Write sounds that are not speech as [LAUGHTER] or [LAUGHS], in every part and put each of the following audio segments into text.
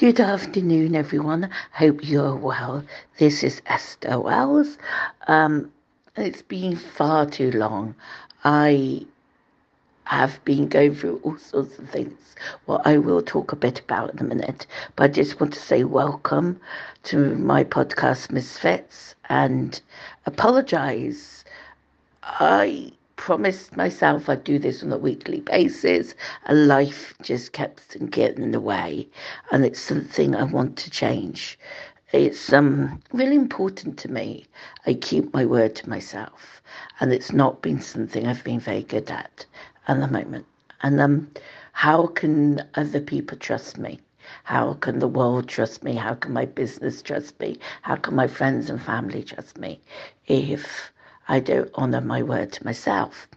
Good afternoon, everyone. Hope you're well. This is Esther Wells. Um, it's been far too long. I have been going through all sorts of things. What I will talk a bit about in a minute, but I just want to say welcome to my podcast, Misfits, and apologize. I promised myself I'd do this on a weekly basis, and life just kept getting in the way. And it's something I want to change. It's um, really important to me. I keep my word to myself, and it's not been something I've been very good at at the moment. And um, how can other people trust me? How can the world trust me? How can my business trust me? How can my friends and family trust me if I don't honour my word to myself.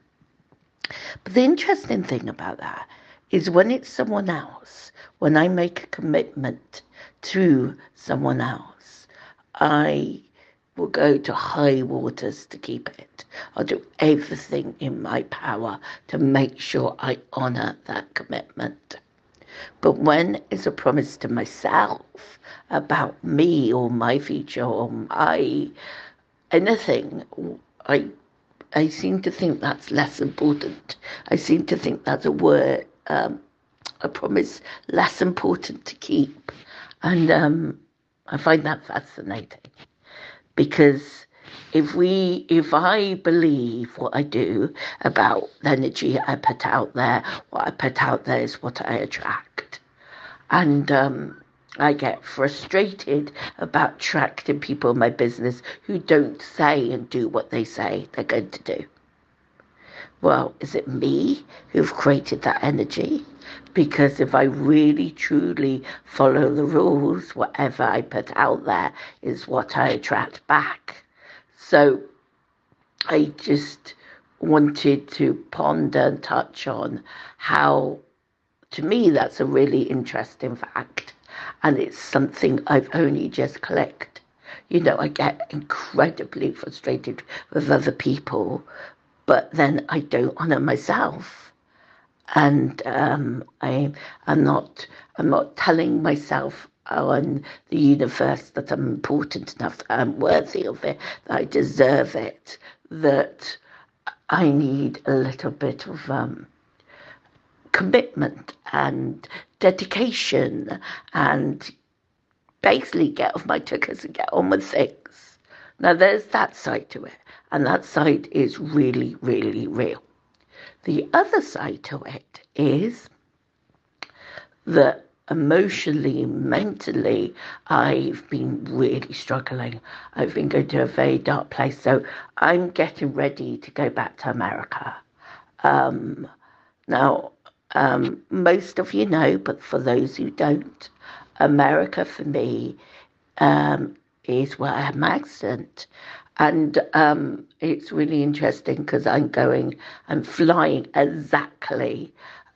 But the interesting thing about that is when it's someone else, when I make a commitment to someone else, I will go to high waters to keep it. I'll do everything in my power to make sure I honour that commitment. But when it's a promise to myself about me or my future or my anything, I I seem to think that's less important. I seem to think that's a word, um, a promise less important to keep, and um, I find that fascinating. Because if we if I believe what I do about the energy I put out there, what I put out there is what I attract, and um, I get frustrated about attracting people in my business who don't say and do what they say they're going to do. Well, is it me who've created that energy? Because if I really truly follow the rules, whatever I put out there is what I attract back. So I just wanted to ponder and touch on how, to me, that's a really interesting fact and it's something I've only just clicked. You know, I get incredibly frustrated with other people, but then I don't honour myself, and um, I am not I'm not telling myself on the universe that I'm important enough, that I'm worthy of it, that I deserve it, that I need a little bit of um, commitment and dedication and basically get off my tickets and get on with things. Now, there's that side to it, and that side is really, really real. The other side to it is that emotionally, mentally, I've been really struggling. I've been going to a very dark place. So I'm getting ready to go back to America. Um, now, um, most of you know, but for those who don't, America for me um, is where I had my accident. And um, it's really interesting because I'm going, I'm flying exactly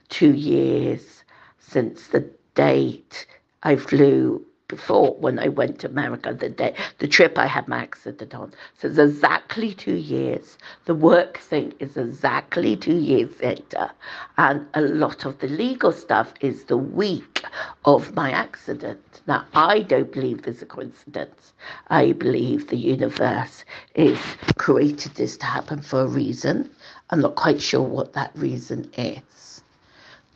two years since the date I flew before when I went to America, the day, the trip I had my accident on. So it's exactly two years. The work thing is exactly two years later. And a lot of the legal stuff is the week of my accident. Now, I don't believe there's a coincidence. I believe the universe is created this to happen for a reason. I'm not quite sure what that reason is.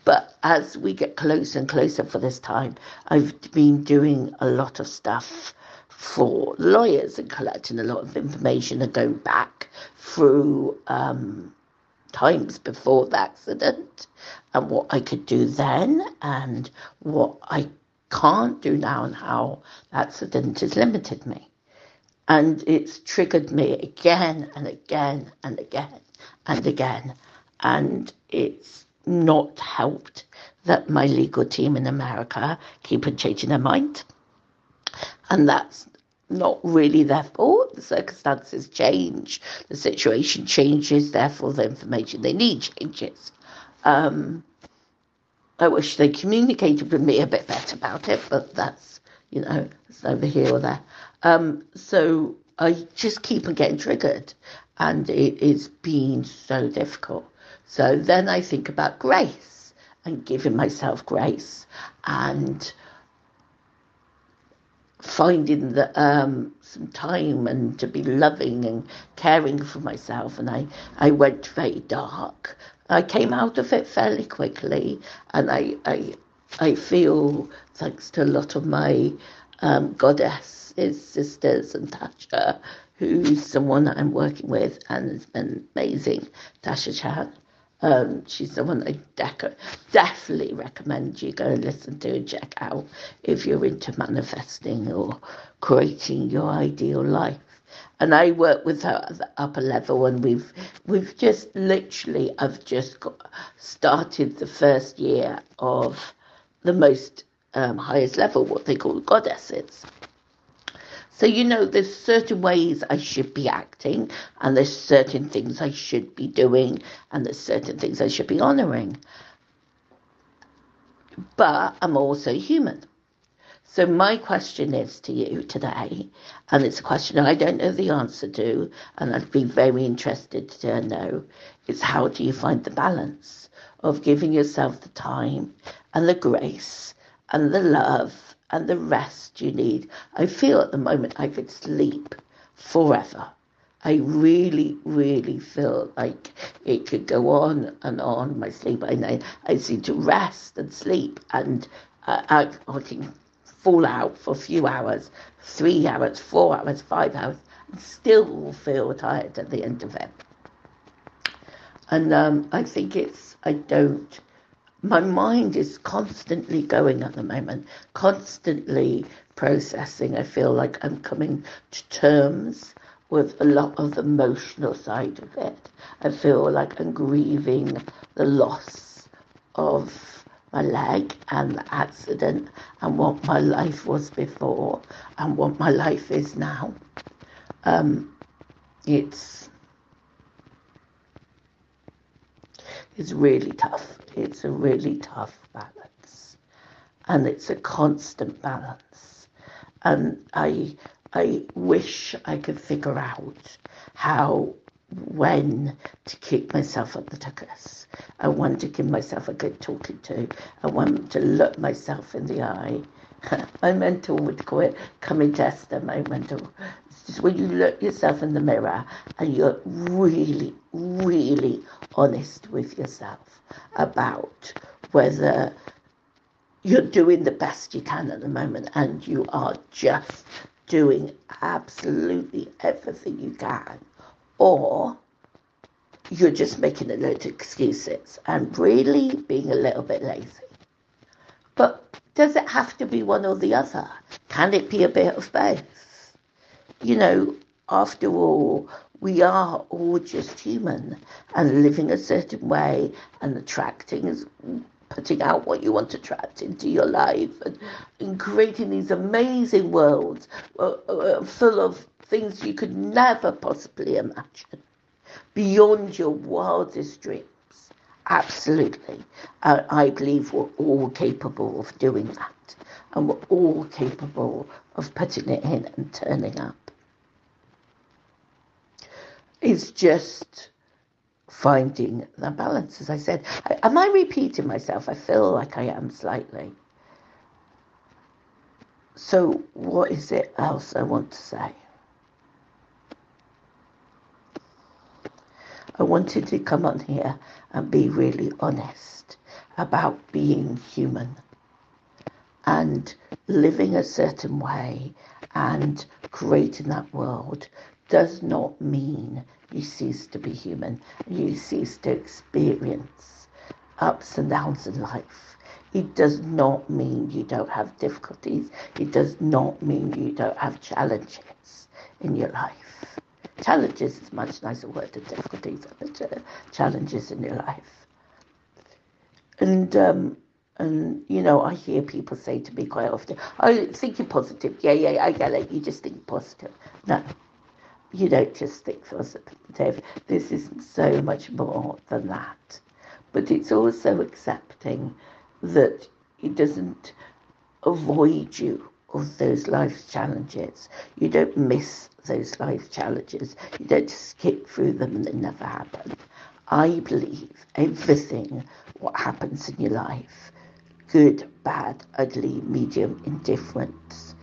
But as we get closer and closer for this time, I've been doing a lot of stuff for lawyers and collecting a lot of information and going back through um, times before the accident and what I could do then and what I can't do now and how the accident has limited me. And it's triggered me again and again and again and again. And it's not helped that my legal team in America keep on changing their mind. And that's not really their fault. The circumstances change, the situation changes, therefore, the information they need changes. Um, I wish they communicated with me a bit better about it, but that's, you know, it's over here or there. Um, so I just keep on getting triggered, and it is being so difficult. So then I think about grace and giving myself grace and finding the, um, some time and to be loving and caring for myself. And I, I went very dark. I came out of it fairly quickly, and I, I, I feel thanks to a lot of my um, goddesses, sisters, and Tasha, who's someone that I'm working with and has been amazing, Tasha Chan. Um, she's one I definitely recommend you go and listen to and check out if you're into manifesting or creating your ideal life. And I work with her at the upper level, and we've we've just literally I've just got, started the first year of the most um, highest level, what they call goddesses. So, you know, there's certain ways I should be acting, and there's certain things I should be doing, and there's certain things I should be honoring. But I'm also human. So, my question is to you today, and it's a question I don't know the answer to, and I'd be very interested to know, is how do you find the balance of giving yourself the time and the grace and the love and the rest you need. I feel at the moment I could sleep forever. I really, really feel like it could go on and on. My sleep, I know I seem to rest and sleep, and uh, I, I can fall out for a few hours, three hours, four hours, five hours, and still feel tired at the end of it. And um, I think it's I don't my mind is constantly going at the moment, constantly processing. I feel like I'm coming to terms with a lot of the emotional side of it. I feel like I'm grieving the loss of my leg and the accident and what my life was before and what my life is now. Um, it's it's really tough. It's a really tough balance. And it's a constant balance. And I I wish I could figure out how when to keep myself at the tuckers. I want to give myself a good talking to. I want to look myself in the eye. [LAUGHS] my mentor would call it coming to Esther, my mentor. It's just when you look yourself in the mirror and you're really, really honest with yourself about whether you're doing the best you can at the moment and you are just doing absolutely everything you can, or you're just making a load of excuses and really being a little bit lazy. But does it have to be one or the other? Can it be a bit of both? You know, after all, we are all just human and living a certain way and attracting putting out what you want to attract into your life and, and creating these amazing worlds uh, uh, full of things you could never possibly imagine beyond your wildest dreams. Absolutely. Uh, I believe we're all capable of doing that. And we're all capable of putting it in and turning up. It's just finding the balance, as I said. Am I repeating myself? I feel like I am slightly. So, what is it else I want to say? I wanted to come on here and be really honest about being human and living a certain way and creating that world does not mean you cease to be human. You cease to experience ups and downs in life. It does not mean you don't have difficulties. It does not mean you don't have challenges in your life. Challenges is much nicer word than difficulties are challenges in your life. And um, and you know, I hear people say to me quite often, "Oh, thinking positive." Yeah, yeah, I get it. You just think positive. No, you don't just think positive. This is so much more than that. But it's also accepting that it doesn't avoid you of those life challenges. You don't miss those life challenges. You don't just skip through them and they never happen. I believe everything what happens in your life, good, bad, ugly, medium, indifference,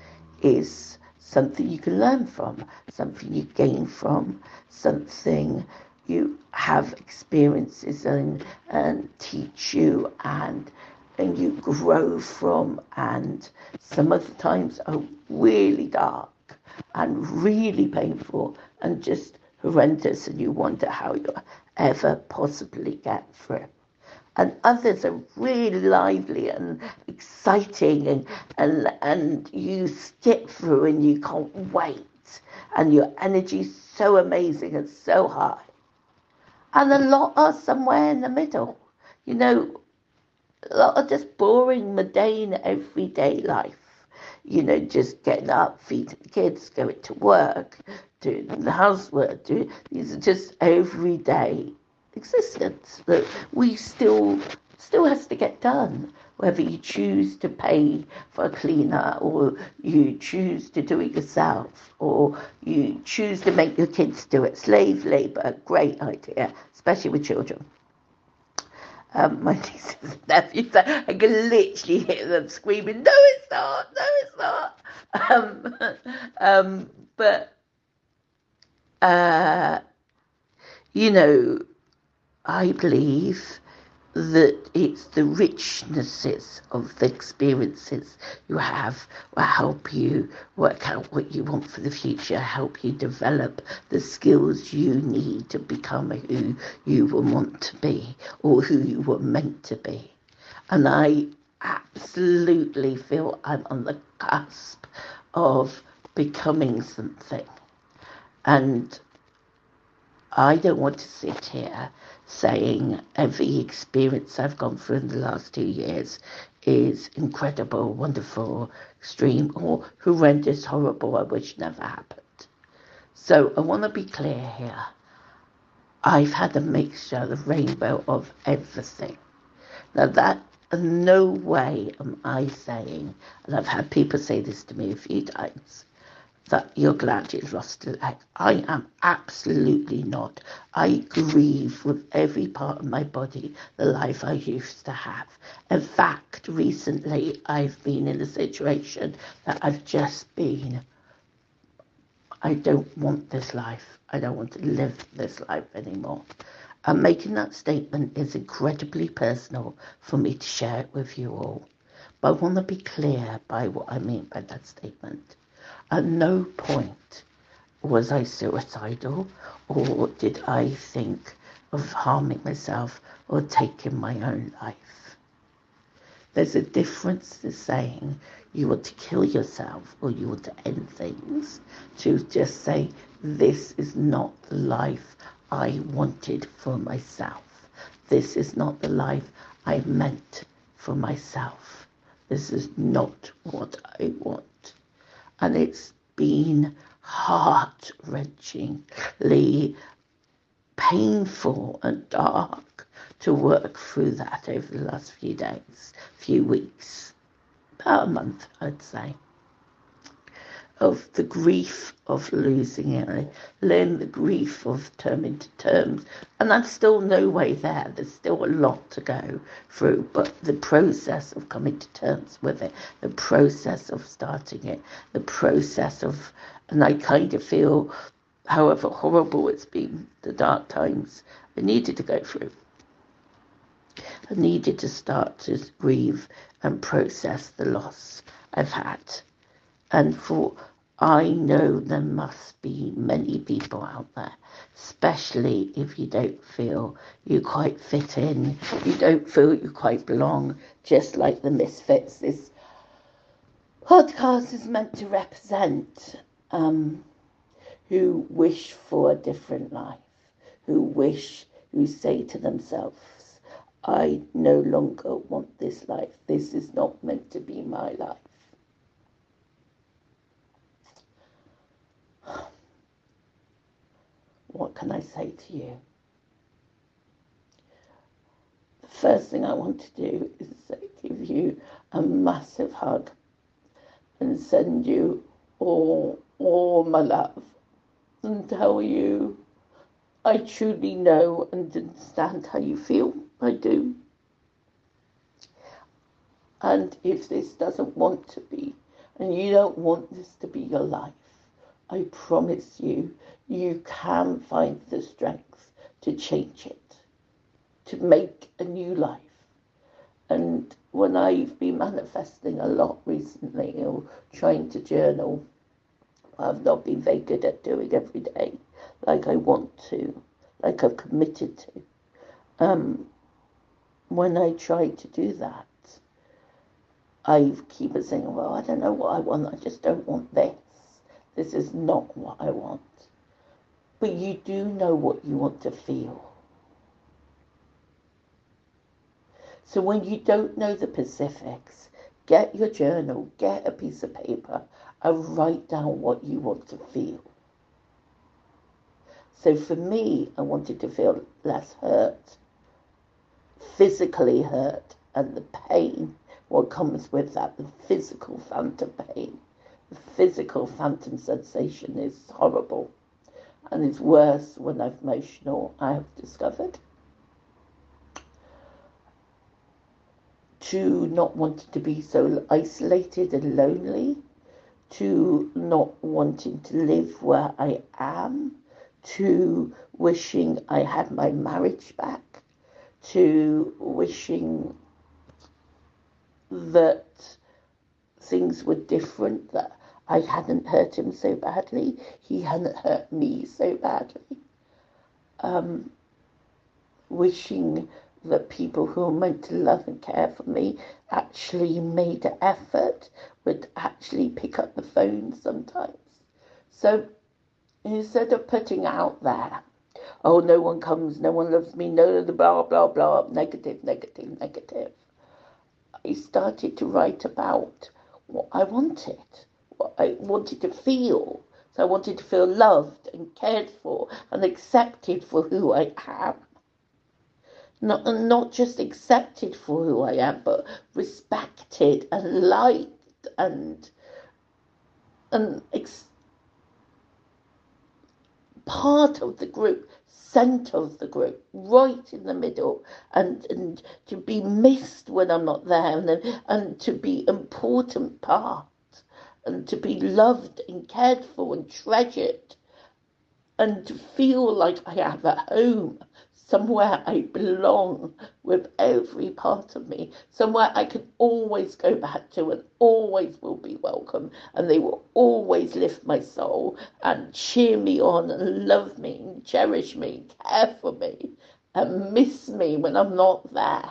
is something you can learn from, something you gain from, something you have experiences and, and teach you and and you grow from and some of the times are really dark and really painful and just horrendous and you wonder how you'll ever possibly get through and others are really lively and exciting and, and, and you skip through and you can't wait and your energy's so amazing and so high. And a lot are somewhere in the middle. You know, a lot of just boring, mundane, everyday life. You know, just getting up, feeding the kids, going to work, doing the housework. Doing, these are just everyday existence that we still still has to get done whether you choose to pay for a cleaner or you choose to do it yourself or you choose to make your kids do it slave labor great idea especially with children um, my [LAUGHS] nieces and nephews, I can literally hear them screaming, "No, it's not! No, it's not!" Um, [LAUGHS] um, but uh, you know, I believe that it's the richnesses of the experiences you have will help you work out what you want for the future, help you develop the skills you need to become who you will want to be or who you were meant to be. And I absolutely feel I'm on the cusp of becoming something. And I don't want to sit here saying every experience I've gone through in the last two years is incredible, wonderful, extreme, or horrendous, horrible, I wish never happened. So I want to be clear here. I've had a mixture, the rainbow of everything. Now that in no way am I saying, and I've had people say this to me a few times, that you're glad you've lost. I am absolutely not. I grieve with every part of my body the life I used to have. In fact, recently I've been in a situation that I've just been. I don't want this life. I don't want to live this life anymore. And making that statement is incredibly personal for me to share it with you all. But I want to be clear by what I mean by that statement. At no point was I suicidal or did I think of harming myself or taking my own life. There's a difference to saying you want to kill yourself or you want to end things to just say, this is not the life I wanted for myself. This is not the life I meant for myself. This is not what I want and it's been heart wrenchingly painful and dark to work through that over the last few days, few weeks, about a month, I'd say of the grief of losing it. I learned the grief of coming to terms, and I'm still no way there. There's still a lot to go through, but the process of coming to terms with it, the process of starting it, the process of, and I kind of feel, however horrible it's been, the dark times I needed to go through. I needed to start to grieve and process the loss I've had. And for I know there must be many people out there, especially if you don't feel you quite fit in, you don't feel you quite belong, just like the misfits this podcast is meant to represent, um, who wish for a different life, who wish, who say to themselves, I no longer want this life. This is not meant to be my life. What can I say to you? The first thing I want to do is give you a massive hug and send you all, all my love and tell you I truly know and understand how you feel. I do. And if this doesn't want to be and you don't want this to be your life, I promise you, you can find the strength to change it, to make a new life. And when I've been manifesting a lot recently or trying to journal, I've not been very good at doing every day like I want to, like I've committed to. Um, when I try to do that, I keep saying, well, I don't know what I want. I just don't want this. This is not what I want. But you do know what you want to feel. So when you don't know the specifics, get your journal, get a piece of paper, and write down what you want to feel. So for me, I wanted to feel less hurt, physically hurt, and the pain, what comes with that, the physical phantom pain. Physical phantom sensation is horrible and is worse when I'm emotional, I have discovered. to not wanting to be so isolated and lonely, to not wanting to live where I am, to wishing I had my marriage back, to wishing that things were different, that I hadn't hurt him so badly, he hadn't hurt me so badly. Um, wishing that people who are meant to love and care for me actually made an effort, would actually pick up the phone sometimes. So instead of putting out there, oh, no one comes, no one loves me, no, blah, blah, blah, negative, negative, negative, I started to write about what I wanted, what I wanted to feel. So I wanted to feel loved and cared for and accepted for who I am not not just accepted for who I am, but respected and liked and and ex- part of the group, center of the group, right in the middle, and and to be missed when I'm not there, and and to be important part, and to be loved and cared for and treasured, and to feel like I have a home somewhere I belong with every part of me, somewhere I can always go back to and always will be welcome, and they will always lift my soul and cheer me on and love me and cherish me, care for me, and miss me when I'm not there.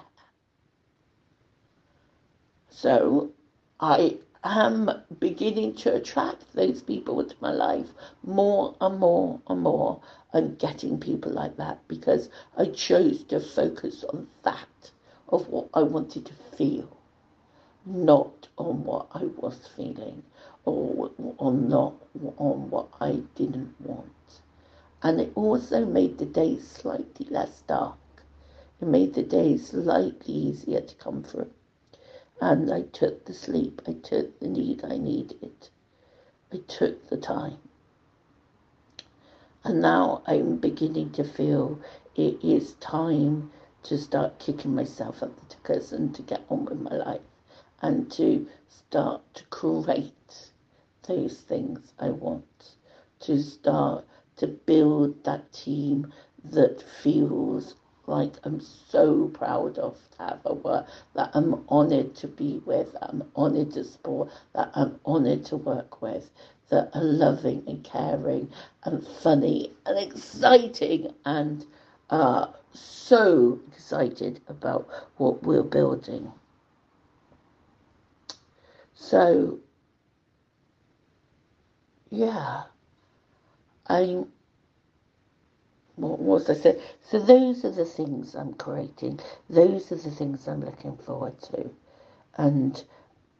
So I am beginning to attract those people into my life more and more and more and getting people like that because I chose to focus on that of what I wanted to feel, not on what I was feeling or, or not on what I didn't want. And it also made the days slightly less dark. It made the days slightly easier to come through and I took the sleep, I took the need I needed, I took the time. And now I'm beginning to feel it is time to start kicking myself up the tuckers and to get on with my life and to start to create those things I want, to start to build that team that feels like I'm so proud of to have a work that I'm honoured to be with, I'm honoured to support, that I'm honoured to work with, that are loving and caring and funny and exciting and uh, so excited about what we're building. So, yeah, I'm what was I say? So those are the things I'm creating. Those are the things I'm looking forward to. And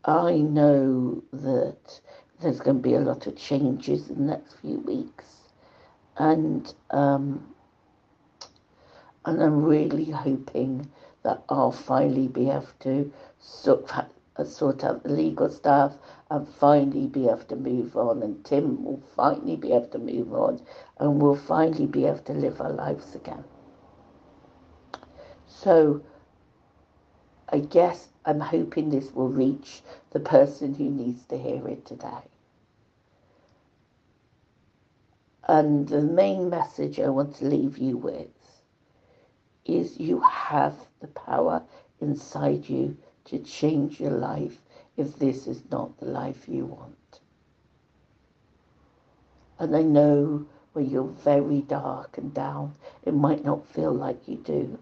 I know that there's going to be a lot of changes in the next few weeks. And um, and I'm really hoping that I'll finally be able to sort, sort out the legal stuff and finally be able to move on, and Tim will finally be able to move on, and we'll finally be able to live our lives again. So, I guess I'm hoping this will reach the person who needs to hear it today. And the main message I want to leave you with is you have the power inside you to change your life if this is not the life you want. And I know when you're very dark and down, it might not feel like you do,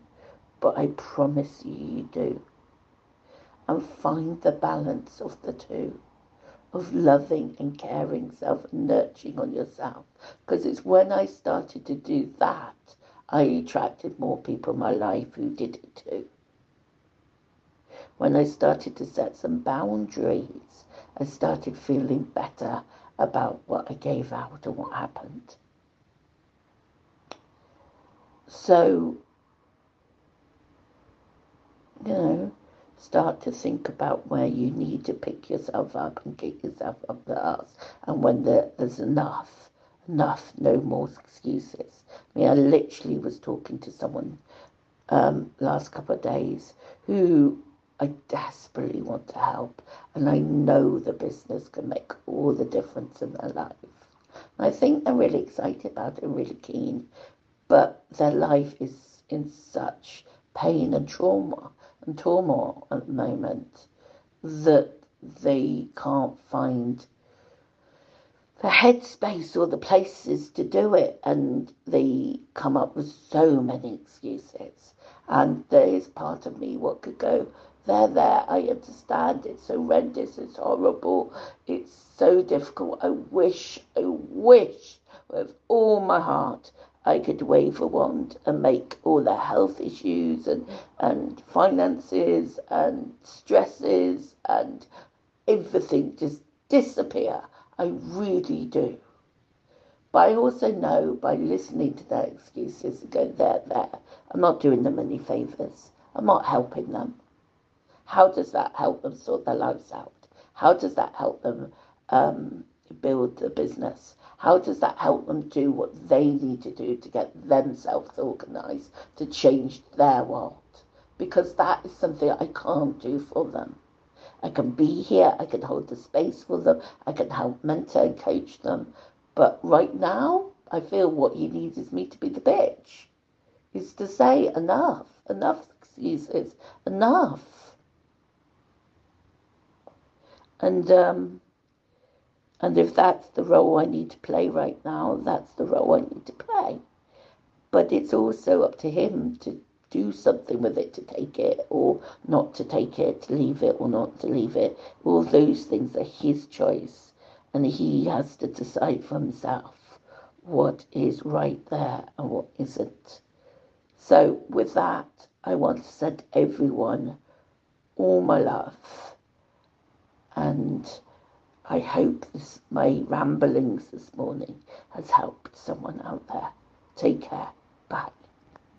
but I promise you, you do. And find the balance of the two of loving and caring self and nurturing on yourself. Because it's when I started to do that, I attracted more people in my life who did it too. When I started to set some boundaries, I started feeling better about what I gave out and what happened. So, you know, start to think about where you need to pick yourself up and get yourself up the arse. And when there, there's enough, enough, no more excuses. I mean, I literally was talking to someone um, last couple of days who I desperately want to help, and I know the business can make all the difference in their life. And I think they're really excited about it, really keen, but their life is in such pain and trauma and turmoil at the moment that they can't find the headspace or the places to do it and they come up with so many excuses and there is part of me what could go there there i understand it's horrendous it's horrible it's so difficult i wish i wish with all my heart I could wave a wand and make all the health issues and, and finances and stresses and everything just disappear. I really do. But I also know by listening to their excuses and going there, there, I'm not doing them any favours. I'm not helping them. How does that help them sort their lives out? How does that help them um, build the business? How does that help them do what they need to do to get themselves organized to change their world? Because that is something I can't do for them. I can be here, I can hold the space for them, I can help mentor and coach them. But right now, I feel what he needs is me to be the bitch. Is to say enough, enough excuses, enough. And um, and if that's the role I need to play right now, that's the role I need to play. But it's also up to him to do something with it, to take it or not to take it, to leave it or not to leave it. All those things are his choice. And he has to decide for himself what is right there and what isn't. So, with that, I want to send everyone all my love. And I hope this, my ramblings this morning has helped someone out there. Take care. Bye.